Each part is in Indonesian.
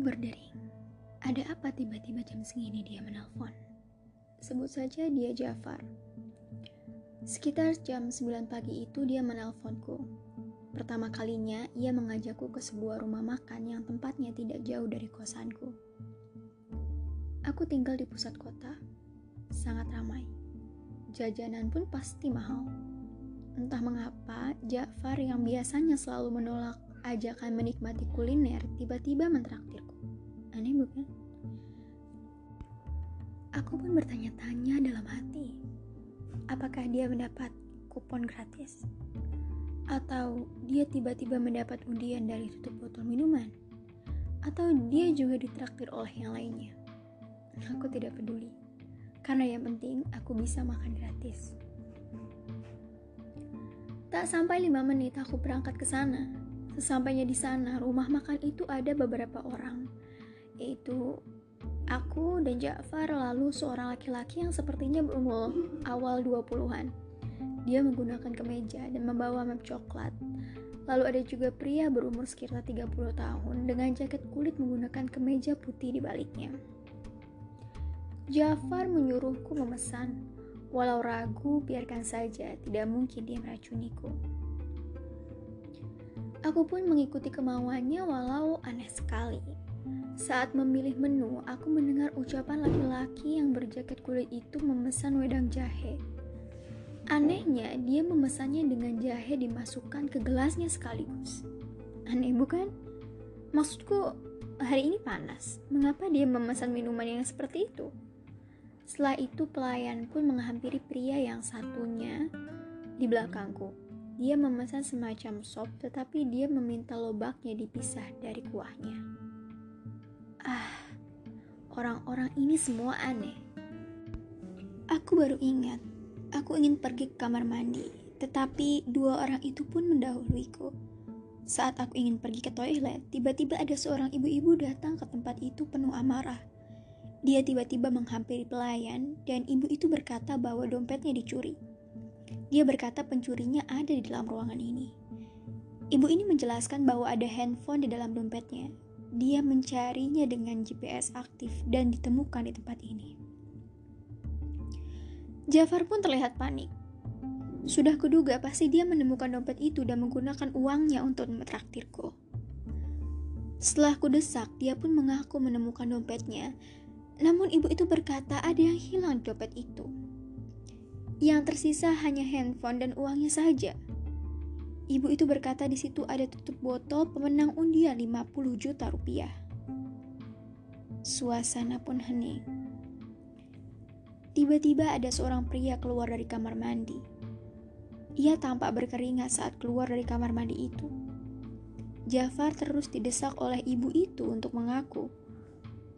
Berdering. Ada apa tiba-tiba jam segini dia menelpon? Sebut saja dia Jafar. Sekitar jam 9 pagi itu dia menelponku. Pertama kalinya ia mengajakku ke sebuah rumah makan yang tempatnya tidak jauh dari kosanku. Aku tinggal di pusat kota, sangat ramai. Jajanan pun pasti mahal. Entah mengapa, Jafar yang biasanya selalu menolak ajakan menikmati kuliner tiba-tiba mentraktirku. Aneh bukan? Aku pun bertanya-tanya dalam hati, apakah dia mendapat kupon gratis? Atau dia tiba-tiba mendapat undian dari tutup botol minuman? Atau dia juga ditraktir oleh yang lainnya? Aku tidak peduli, karena yang penting aku bisa makan gratis. Tak sampai lima menit aku berangkat ke sana. Sesampainya di sana, rumah makan itu ada beberapa orang, yaitu Aku dan Ja'far lalu seorang laki-laki yang sepertinya berumur awal 20-an. Dia menggunakan kemeja dan membawa map coklat. Lalu ada juga pria berumur sekitar 30 tahun dengan jaket kulit menggunakan kemeja putih di baliknya. Jafar menyuruhku memesan. Walau ragu, biarkan saja, tidak mungkin dia meracuniku. Aku pun mengikuti kemauannya walau aneh sekali. Saat memilih menu, aku mendengar ucapan laki-laki yang berjaket kulit itu memesan wedang jahe. Anehnya, dia memesannya dengan jahe dimasukkan ke gelasnya sekaligus. Aneh bukan? Maksudku, hari ini panas. Mengapa dia memesan minuman yang seperti itu? Setelah itu, pelayan pun menghampiri pria yang satunya di belakangku. Dia memesan semacam sop, tetapi dia meminta lobaknya dipisah dari kuahnya. Ah, orang-orang ini semua aneh. Aku baru ingat, aku ingin pergi ke kamar mandi, tetapi dua orang itu pun mendahuluiku. Saat aku ingin pergi ke toilet, tiba-tiba ada seorang ibu-ibu datang ke tempat itu penuh amarah. Dia tiba-tiba menghampiri pelayan, dan ibu itu berkata bahwa dompetnya dicuri. Dia berkata pencurinya ada di dalam ruangan ini. Ibu ini menjelaskan bahwa ada handphone di dalam dompetnya, dia mencarinya dengan GPS aktif dan ditemukan di tempat ini. Jafar pun terlihat panik. Sudah kuduga pasti dia menemukan dompet itu dan menggunakan uangnya untuk mentraktirku. Setelah kudesak, dia pun mengaku menemukan dompetnya. Namun ibu itu berkata ada yang hilang dompet itu. Yang tersisa hanya handphone dan uangnya saja. Ibu itu berkata di situ ada tutup botol pemenang undian 50 juta rupiah. Suasana pun hening. Tiba-tiba ada seorang pria keluar dari kamar mandi. Ia tampak berkeringat saat keluar dari kamar mandi itu. Jafar terus didesak oleh ibu itu untuk mengaku.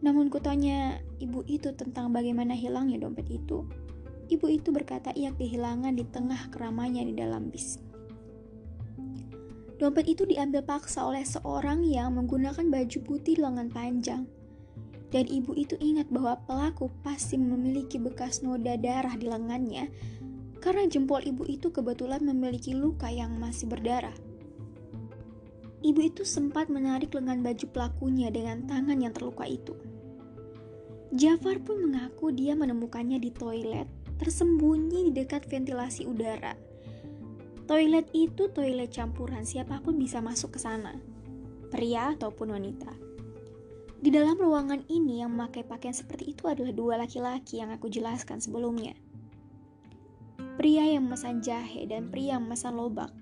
Namun kutanya ibu itu tentang bagaimana hilangnya dompet itu. Ibu itu berkata ia kehilangan di tengah keramaian di dalam bis. Dompet itu diambil paksa oleh seorang yang menggunakan baju putih lengan panjang. Dan ibu itu ingat bahwa pelaku pasti memiliki bekas noda darah di lengannya karena jempol ibu itu kebetulan memiliki luka yang masih berdarah. Ibu itu sempat menarik lengan baju pelakunya dengan tangan yang terluka itu. Jafar pun mengaku dia menemukannya di toilet, tersembunyi di dekat ventilasi udara Toilet itu toilet campuran, siapa pun bisa masuk ke sana, pria ataupun wanita. Di dalam ruangan ini yang memakai pakaian seperti itu adalah dua laki-laki yang aku jelaskan sebelumnya. Pria yang memesan jahe dan pria yang memesan lobak.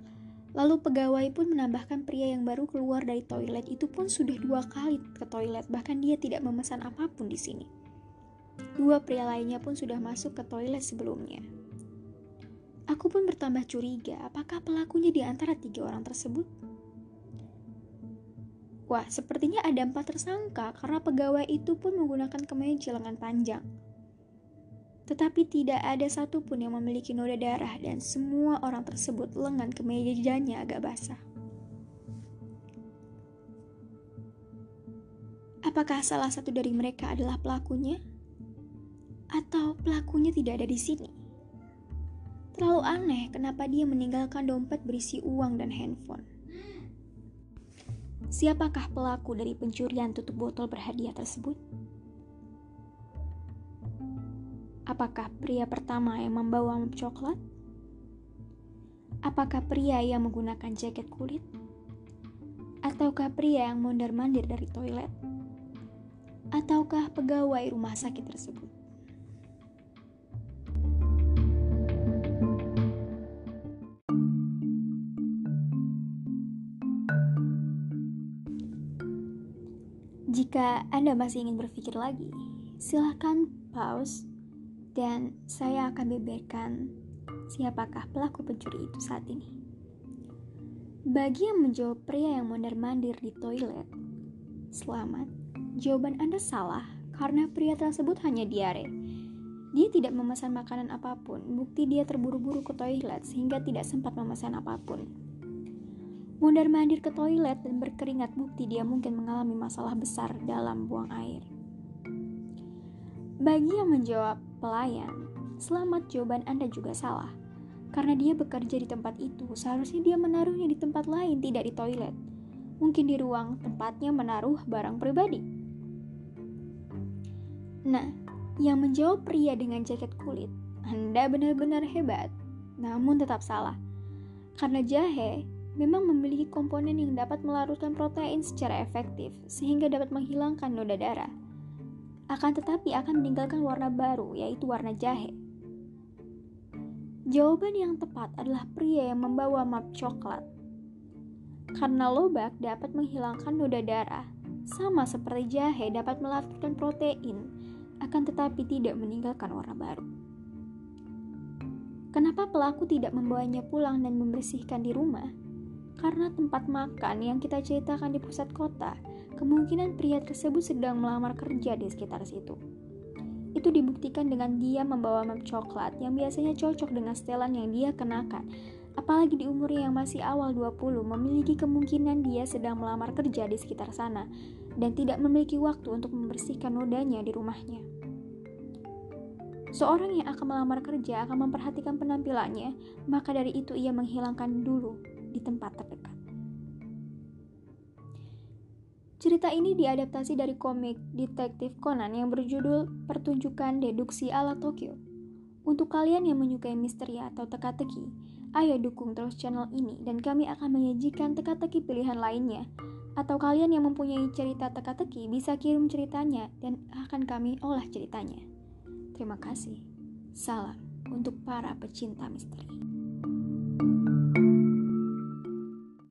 Lalu pegawai pun menambahkan pria yang baru keluar dari toilet itu pun sudah dua kali ke toilet, bahkan dia tidak memesan apa pun di sini. Dua pria lainnya pun sudah masuk ke toilet sebelumnya. Aku pun bertambah curiga, apakah pelakunya di antara tiga orang tersebut? Wah, sepertinya ada empat tersangka karena pegawai itu pun menggunakan kemeja lengan panjang. Tetapi tidak ada satupun yang memiliki noda darah dan semua orang tersebut lengan kemejanya agak basah. Apakah salah satu dari mereka adalah pelakunya? Atau pelakunya tidak ada di sini? Terlalu aneh kenapa dia meninggalkan dompet berisi uang dan handphone. Siapakah pelaku dari pencurian tutup botol berhadiah tersebut? Apakah pria pertama yang membawa coklat? Apakah pria yang menggunakan jaket kulit? Ataukah pria yang mondar-mandir dari toilet? Ataukah pegawai rumah sakit tersebut? Jika Anda masih ingin berpikir lagi, silahkan pause dan saya akan beberkan siapakah pelaku pencuri itu saat ini. Bagi yang menjawab pria yang mondar-mandir di toilet, selamat. Jawaban Anda salah karena pria tersebut hanya diare. Dia tidak memesan makanan apa pun, bukti dia terburu-buru ke toilet sehingga tidak sempat memesan apa pun. Mundar-mandir ke toilet dan berkeringat bukti dia mungkin mengalami masalah besar dalam buang air. Bagi yang menjawab pelayan, selamat jawaban Anda juga salah. Karena dia bekerja di tempat itu, seharusnya dia menaruhnya di tempat lain, tidak di toilet. Mungkin di ruang tempatnya menaruh barang pribadi. Nah, yang menjawab pria dengan jaket kulit, Anda benar-benar hebat, namun tetap salah. Karena jahe memang memiliki komponen yang dapat melarutkan protein secara efektif sehingga dapat menghilangkan noda darah. Akan tetapi akan meninggalkan warna baru yaitu warna jahe. Jawaban yang tepat adalah pria yang membawa map coklat. Karena lobak dapat menghilangkan noda darah, sama seperti jahe dapat melarutkan protein, akan tetapi tidak meninggalkan warna baru. Kenapa pelaku tidak membawanya pulang dan membersihkan di rumah? Karena tempat makan yang kita ceritakan di pusat kota, kemungkinan pria tersebut sedang melamar kerja di sekitar situ. Itu dibuktikan dengan dia membawa map coklat yang biasanya cocok dengan setelan yang dia kenakan. Apalagi di umurnya yang masih awal 20, memiliki kemungkinan dia sedang melamar kerja di sekitar sana dan tidak memiliki waktu untuk membersihkan nodanya di rumahnya. Seorang yang akan melamar kerja akan memperhatikan penampilannya, maka dari itu ia menghilangkan dulu di tempat terdekat. Cerita ini diadaptasi dari komik detektif Conan yang berjudul Pertunjukan Deduksi ala Tokyo. Untuk kalian yang menyukai misteri atau teka-teki, ayo dukung terus channel ini dan kami akan menyajikan teka-teki pilihan lainnya. Atau kalian yang mempunyai cerita teka-teki bisa kirim ceritanya dan akan kami olah ceritanya. Terima kasih. Salam untuk para pecinta misteri.